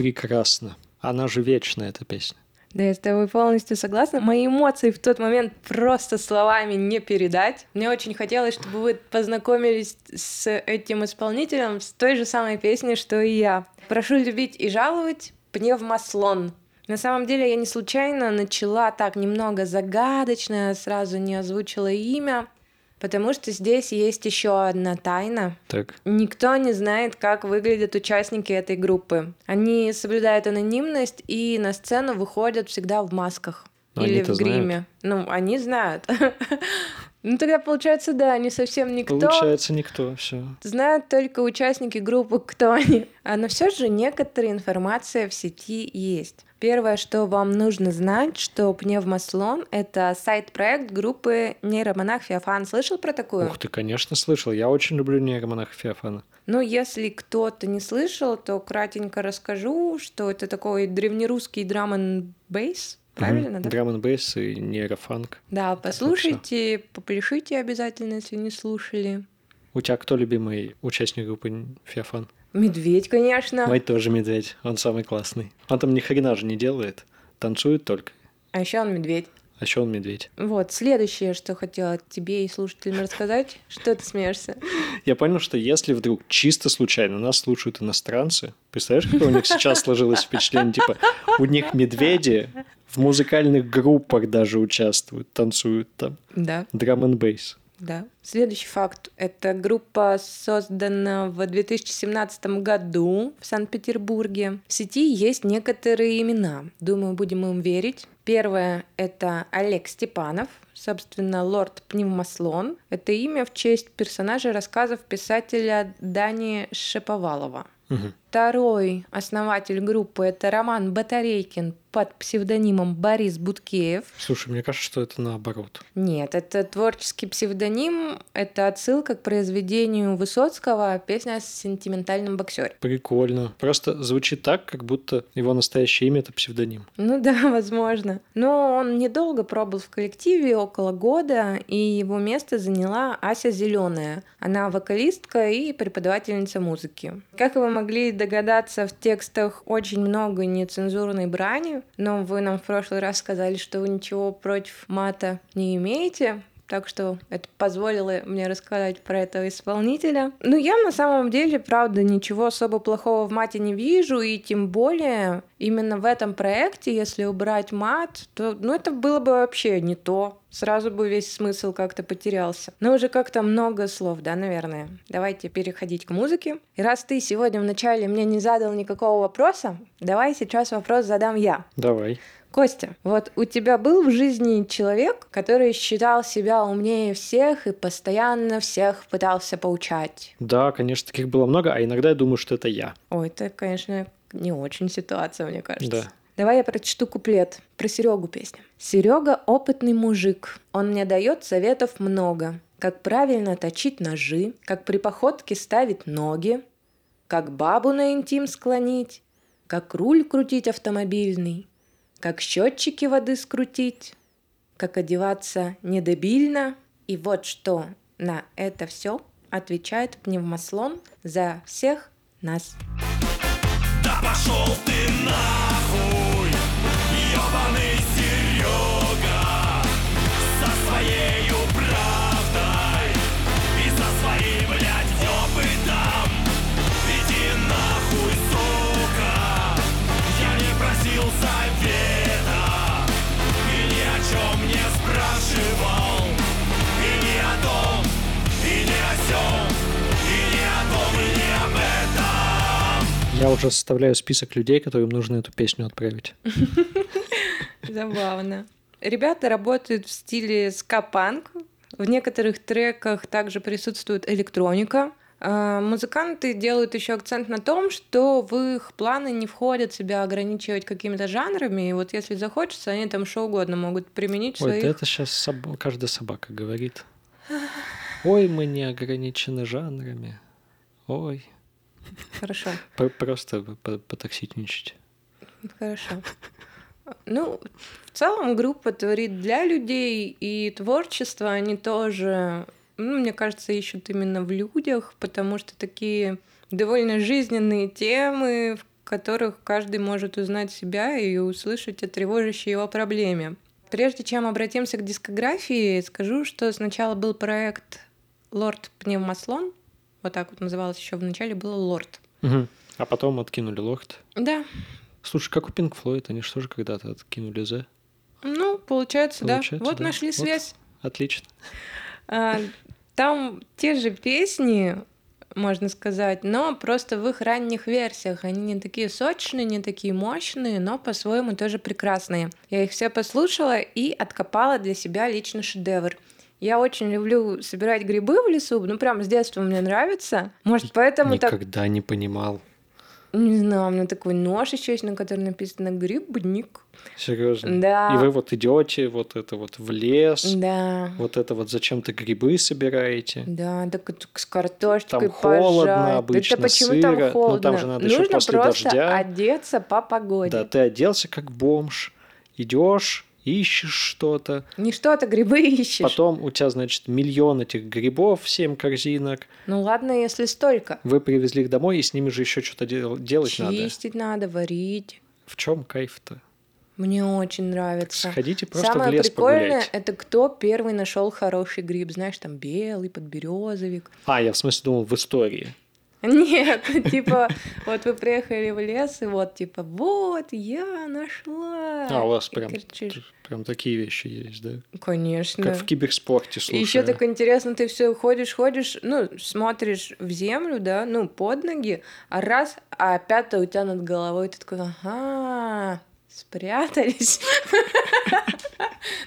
Это прекрасно. Она же вечная, эта песня. Да, я с тобой полностью согласна. Мои эмоции в тот момент просто словами не передать. Мне очень хотелось, чтобы вы познакомились с этим исполнителем с той же самой песней, что и я. Прошу любить и жаловать пневмослон. На самом деле я не случайно начала так немного загадочно, сразу не озвучила имя, потому что здесь есть еще одна тайна. Так, Никто не знает, как выглядят участники этой группы. Они соблюдают анонимность и на сцену выходят всегда в масках. Но или они-то в гриме. Ну, они знают. (laughs) Ну, тогда, получается, да, не совсем никто. получается никто, все. Знают только участники группы, кто они. (laughs) А но все же некоторая информация в сети есть. Первое, что вам нужно знать, что Пневмослон — это сайт-проект группы нейромонах Феофан. Слышал про такую? Ух ты, конечно, слышал. Я очень люблю нейромонаха Феофана. Ну, если кто-то не слышал, то кратенько расскажу, что это такой древнерусский драм бейс, правильно, да? Драм бейс и нейрофанк. Да, послушайте, попляшите обязательно, если не слушали. У тебя кто любимый участник группы Феофан? Медведь, конечно. Мой тоже медведь. Он самый классный. Он там ни хрена же не делает. Танцует только. А еще он медведь. А еще он медведь. Вот, следующее, что хотела тебе и слушателям рассказать. (laughs) Что ты смеешься? Я понял, что если вдруг чисто случайно нас слушают иностранцы, представляешь, какое у них сейчас сложилось впечатление, типа, у них медведи в музыкальных группах даже участвуют, танцуют там. Да, Драм н бейс. Да. Следующий факт. Это группа создана в 2017 году в Санкт-Петербурге. В сети есть некоторые имена. Думаю, будем им верить. Первое — это Олег Степанов, собственно, лорд Пневмослон. Это имя в честь персонажа рассказов писателя Дани Шеповалова. Мгм. Второй основатель группы — это Роман Батарейкин под псевдонимом Борис Буткеев. Слушай, мне кажется, что это наоборот. Нет, это творческий псевдоним, это отсылка к произведению Высоцкого «Песня о сентиментальном боксере». Прикольно. Просто звучит так, как будто его настоящее имя это псевдоним. Ну да, (laughs) возможно. Но он недолго пробыл в коллективе, около года, и его место заняла Ася Зеленая. Она вокалистка и преподавательница музыки. Как вы могли догадаться, в текстах очень много нецензурной брани, но вы нам в прошлый раз сказали, что вы ничего против мата не имеете. Так что это позволило мне рассказать про этого исполнителя. Ну, я на самом деле, правда, ничего особо плохого в мате не вижу, и тем более именно в этом проекте, если убрать мат, то, ну, это было бы вообще не то. Сразу бы весь смысл как-то потерялся. Но уже как-то много слов, да, наверное. Давайте переходить к музыке. И раз ты сегодня вначале мне не задал никакого вопроса, давай сейчас вопрос задам я. Давай. Костя, вот у тебя был в жизни человек, который считал себя умнее всех и постоянно всех пытался поучать? Да, конечно, таких было много, а иногда я думаю, что это я. Ой, это, конечно, не очень ситуация, мне кажется. Да. Давай я прочту куплет про Серегу песню. Серега опытный мужик, он мне дает советов много. Как правильно точить ножи, как при походке ставить ноги, как бабу на интим склонить, как руль крутить автомобильный, как счетчики воды скрутить, как одеваться недобильно. И вот что на это все отвечает пневмослон за всех нас. Да пошел ты нахуй, ебаный Я уже составляю список людей, которым нужно эту песню отправить. (laughs) Забавно. Ребята работают в стиле ска-панк. В некоторых треках также присутствует электроника. А, Музыканты делают еще акцент на том, что в их планы не входят себя ограничивать какими-то жанрами. И вот если захочется, они там что угодно могут применить Ой, своих... да это сейчас каждая собака говорит. Ой, мы не ограничены жанрами. Ой, Хорошо, просто по- потоксичничать. хорошо. Ну, в целом группа творит для людей, и творчество они тоже, ну, мне кажется, ищут именно в людях, потому что такие довольно жизненные темы, в которых каждый может узнать себя и услышать о тревожащей его проблеме. Прежде чем обратимся к дискографии, скажу, что сначала был проект Лорд Пневмослон, вот так вот называлось еще в начале, было Лорд. Мгм. А потом откинули локт. Да, Слушай, как у Pink Floyd, они же когда-то откинули The? ну, получается, да. Получается, Вот да. нашли Вот. связь. Отлично. А, Там те же песни, можно сказать, но просто в их ранних версиях. Они не такие сочные, не такие мощные, но по-своему тоже прекрасные. Я их все послушала и откопала для себя лично шедевр. Я очень люблю собирать грибы в лесу, ну прям с детства мне нравится. Может, поэтому так Никогда не понимал. Не знаю, у меня такой нож еще есть, на котором написано грибник. Серьезно. Да. И вы вот идете вот это вот в лес, Да. вот это вот зачем-то грибы собираете. Да, так это с картошечкой Там холодно пожарить. обычно, Да почему сыро. там Ну, холодно? там же надо Нужно после просто дождя. одеться по погоде. Да, ты оделся как бомж, идешь, ищешь что-то. Не что-то грибы (laughs) ищешь. Потом у тебя, значит, миллион этих грибов, 7 корзинок. Ну ладно, если столько. Вы привезли их домой, и с ними же еще что-то дел- делать надо. Чистить надо, варить. В чем кайф-то? Мне очень нравится. Сходите просто Самое в лес прикольное погулять. это кто первый нашел хороший гриб. Знаешь, там белый, подберезовик. А, я в смысле думал в истории. (laughs) Нет, типа, вот вы приехали в лес, и вот, типа, вот, я нашла. А, у вас прям, прям такие вещи есть, да? Конечно. Как в киберспорте, слушай. еще так интересно, ты все ходишь, ходишь, ну, смотришь в землю, да, ну, под ноги, а раз, а пятая у тебя над головой, ты такой, ага, спрятались. (laughs)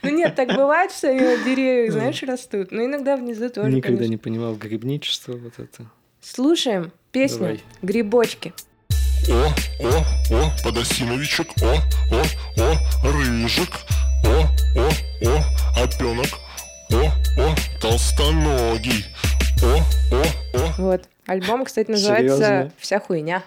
Ну нет, так бывает, что они на деревьях, знаешь, растут. Но иногда внизу тоже, Никогда не понимал грибничество вот это. Слушаем песню Давай. «Грибочки». О, о, о, подосиновичек, о, о, о, рыжик, о, о, о, опенок, о, о, толстоногий, о, о, о. Вот. Альбом, кстати, называется Серьёзно? «Вся хуйня».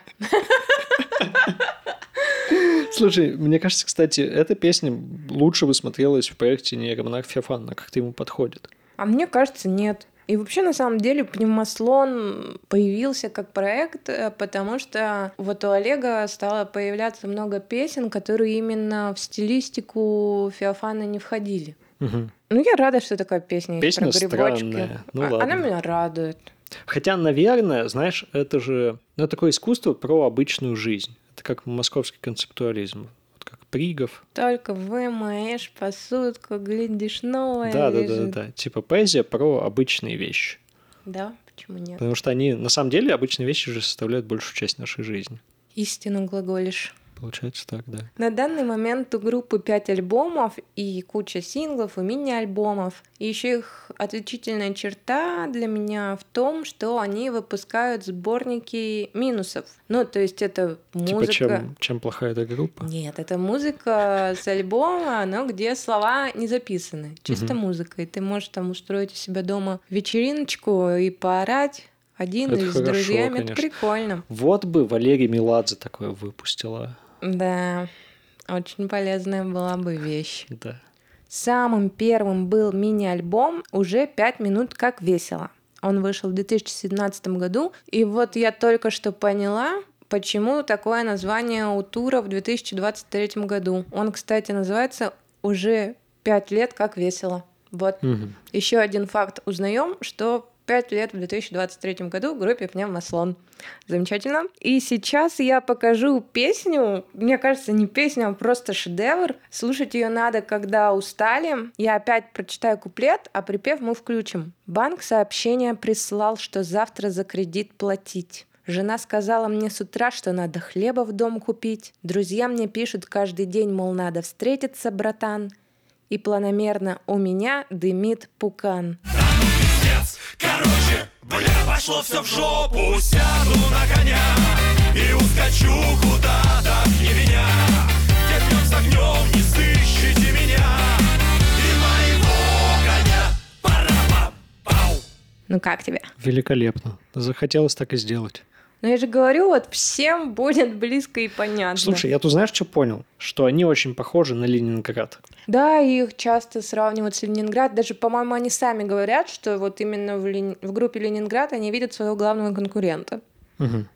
Слушай, мне кажется, кстати, эта песня лучше бы смотрелась в проекте нейромонах Феофана, как-то ему подходит. А мне кажется, нет. И вообще, на самом деле, пневмослон появился как проект, э, потому что вот у Олега стало появляться много песен, которые именно в стилистику Феофана не входили. Мгм. Ну, я рада, что такая песня, есть Песня про грибочки. странная. Ну, А- Она ладно. меня радует. Хотя, наверное, знаешь, это же ну, такое искусство про обычную жизнь. Это как московский концептуализм. Пригов. Только вымоешь посудку, глядишь, новое Да, да, да, лежит. да. Типа поэзия про обычные вещи. Да, почему нет? Потому что они, на самом деле, обычные вещи же составляют большую часть нашей жизни. Истину глаголишь. Получается так, да. На данный момент у группы 5 альбомов и куча синглов и мини-альбомов. И еще их отличительная черта для меня в том, что они выпускают сборники минусов. Ну, то есть это музыка... Типа, чем, чем плохая эта группа? Нет, это музыка с альбома, но где слова не записаны. Чисто музыка. И ты можешь там устроить у себя дома вечериночку и поорать один Это или с хорошо, друзьями. Это конечно. прикольно. Вот бы Валерий Меладзе такое выпустила. Да, очень полезная была бы вещь. Да. Самым первым был мини-альбом «Уже пять минут как весело». Он вышел в 2017 году, и вот я только что поняла, почему такое название у тура в 2023 году. Он, кстати, называется «Уже пять лет как весело». Вот Мгм. еще один факт узнаем, что пять лет в 2023 году группе Пневмослон. Замечательно. И сейчас я покажу песню. Мне кажется, не песня, а просто шедевр. Слушать ее надо, когда устали. Я опять прочитаю куплет, а припев мы включим. Банк сообщение прислал, что завтра за кредит платить. Жена сказала мне с утра, что надо хлеба в дом купить. Друзья мне пишут каждый день, мол, надо встретиться, братан. И планомерно у меня дымит пукан. Короче, бля, пошло все в жопу Сяду на коня и ускочу куда-то не меня Где с огнем не сыщите меня И моего коня Пара-пам-пау Ну как тебе? Великолепно. Захотелось так и сделать. Ну я же говорю, вот всем будет близко и понятно. Слушай, я тут знаешь, что понял? Что они очень похожи на Ленинград. Да, их часто сравнивают с Ленинград. Даже, по-моему, они сами говорят, что вот именно в, Лени- в группе Ленинград они видят своего главного конкурента. Мгм.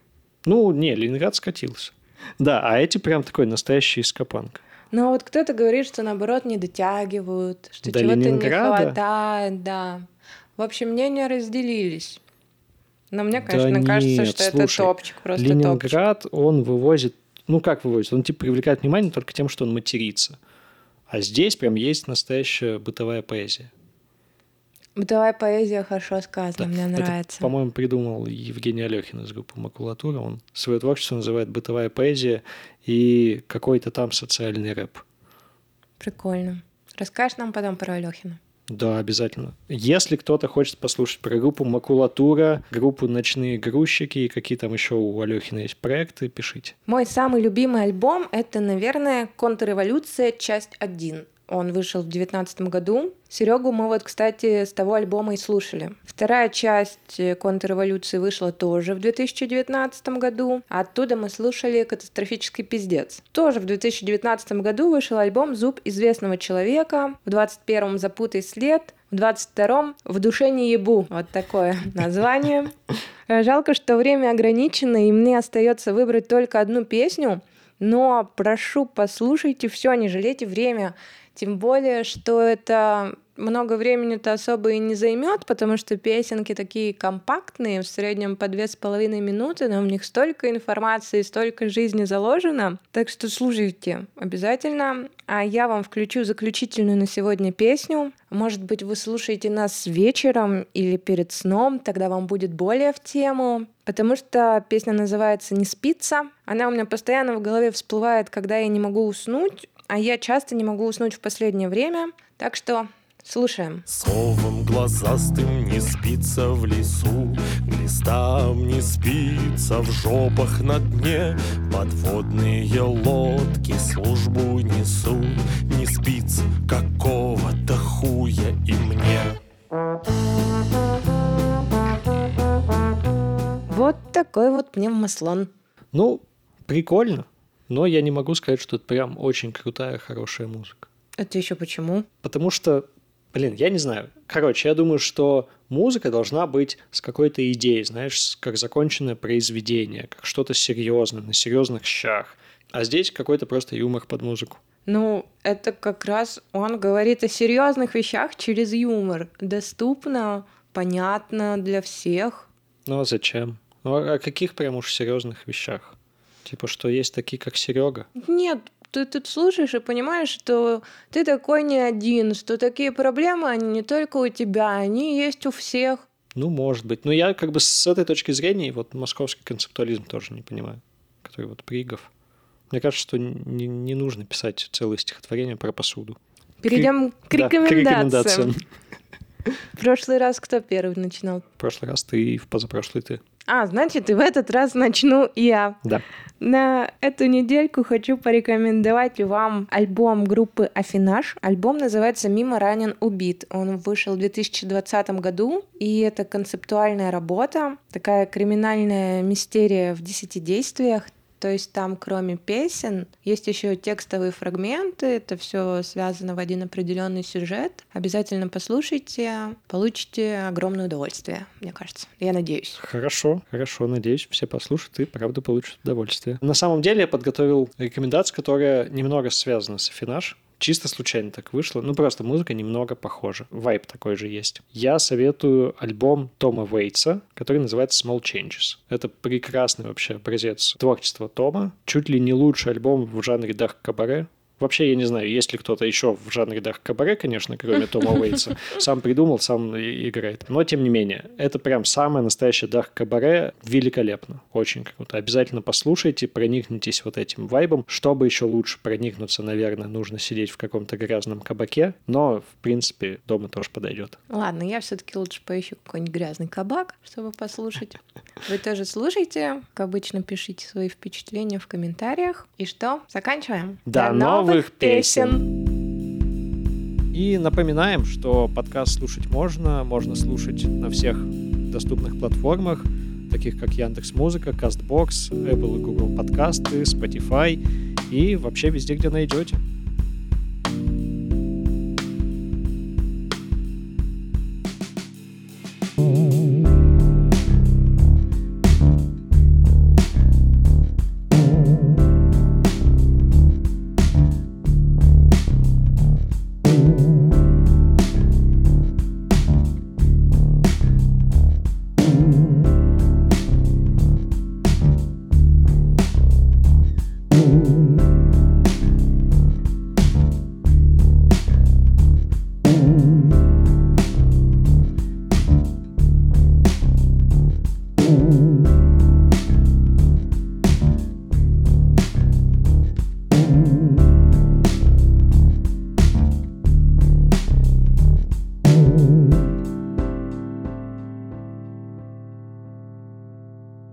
Ну, не, Ленинград скатился. Да, а эти прям такой настоящий скопанк. Но вот кто-то говорит, что наоборот не дотягивают, что До чего-то не Ленинграда? хватает, да. В общем, мнения разделились. Но мне, Да конечно, кажется, нет, что это слушай, топчик, просто топчик. Ленинград, он вывозит, ну как вывозит, он типа привлекает внимание только тем, что он матерится. А здесь прям есть настоящая бытовая поэзия. Бытовая поэзия хорошо сказана, мне Это, нравится. по-моему, придумал Евгений Алехин из группы «Макулатура». Он свое творчество называет «бытовая поэзия» и какой-то там социальный рэп. Прикольно. Расскажешь нам потом про Алехина? Да, обязательно. Если кто-то хочет послушать про группу «Макулатура», группу «Ночные грузчики» и какие там еще у Алехина есть проекты, пишите. Мой самый любимый альбом — это, наверное, «Контрреволюция. Часть 1». Он вышел в девятнадцатом году. Серегу мы вот, кстати, с того альбома и слушали. Вторая часть э, «Контрреволюции» вышла тоже в 2019 году. Оттуда мы слушали «Катастрофический пиздец». Тоже в 2019 году вышел альбом «Зуб известного человека». В 21-м «Запутай след». В 22-м «В душе не ебу». Вот такое (laughs) название. Жалко, что время ограничено, и мне остается выбрать только одну песню. Но прошу, послушайте все, не жалейте время. Тем более, что это много времени-то особо и не займет, потому что песенки такие компактные, в среднем по две с половиной минуты, но в них столько информации, столько жизни заложено. Так что слушайте обязательно. А я вам включу заключительную на сегодня песню. Может быть, вы слушаете нас вечером или перед сном, тогда вам будет более в тему. Потому что песня называется «Не спится». Она у меня постоянно в голове всплывает, когда я не могу уснуть, а я часто не могу уснуть в последнее время. Так что слушаем. Совам глазастым не спится в лесу, Глистам не спится в жопах на дне, Подводные лодки службу несут, Не спится какого-то хуя и мне. Вот такой вот пневмослон. Ну, прикольно, но я не могу сказать, что это прям очень крутая, хорошая музыка. Это еще почему? Потому что, блин, я не знаю. Короче, я думаю, что музыка должна быть с какой-то идеей, знаешь, как законченное произведение, как что-то серьезное, на серьезных щах. А здесь какой-то просто юмор под музыку. Ну, это как раз он говорит о серьезных вещах через юмор. Доступно, понятно для всех. Ну а зачем? Ну а о каких прям уж серьезных вещах? Типа, что есть такие, как Серега? Нет, ты тут слушаешь и понимаешь, что ты такой не один, что такие проблемы, они не только у тебя, они есть у всех. Ну, может быть. Но я как бы с этой точки зрения вот московский концептуализм тоже не понимаю, который вот Пригов. Мне кажется, что не, не нужно писать целое стихотворение про посуду. Перейдем к Да, рекомендациям. В прошлый раз кто первый начинал? В прошлый раз ты, в позапрошлый ты. А, значит, и в этот раз начну я. Да. На эту недельку хочу порекомендовать вам альбом группы Афинаж. Альбом называется «Мимо ранен убит». Он вышел в 2020 году, и это концептуальная работа, такая криминальная мистерия в десяти действиях. То есть там, кроме песен, есть еще текстовые фрагменты. Это все связано в один определенный сюжет. Обязательно послушайте, получите огромное удовольствие, мне кажется. Я надеюсь. Хорошо, хорошо, надеюсь, все послушают и правда получат удовольствие. На самом деле я подготовил рекомендацию, которая немного связана с Афинаж. Чисто случайно так вышло. Ну, просто музыка немного похожа. Вайп такой же есть. Я советую альбом Тома Вейтса, который называется Small Changes. Это прекрасный вообще образец творчества Тома. Чуть ли не лучший альбом в жанре дарк кабаре. Вообще, я не знаю, есть ли кто-то еще в жанре дарк кабаре, конечно, кроме Тома Уэйтса. Сам придумал, сам играет. Но, тем не менее, это прям самое настоящее дарк кабаре. Великолепно. Очень круто. Обязательно послушайте, проникнитесь вот этим вайбом. Чтобы еще лучше проникнуться, наверное, нужно сидеть в каком-то грязном кабаке. Но, в принципе, дома тоже подойдет. Ладно, я все-таки лучше поищу какой-нибудь грязный кабак, чтобы послушать. Вы тоже слушайте. Как обычно, пишите свои впечатления в комментариях. И что? Заканчиваем. До новых песен. И напоминаем, что подкаст слушать можно, можно слушать на всех доступных платформах, таких как Яндекс Музыка, Castbox, Apple и Google подкасты, Spotify и вообще везде, где найдете.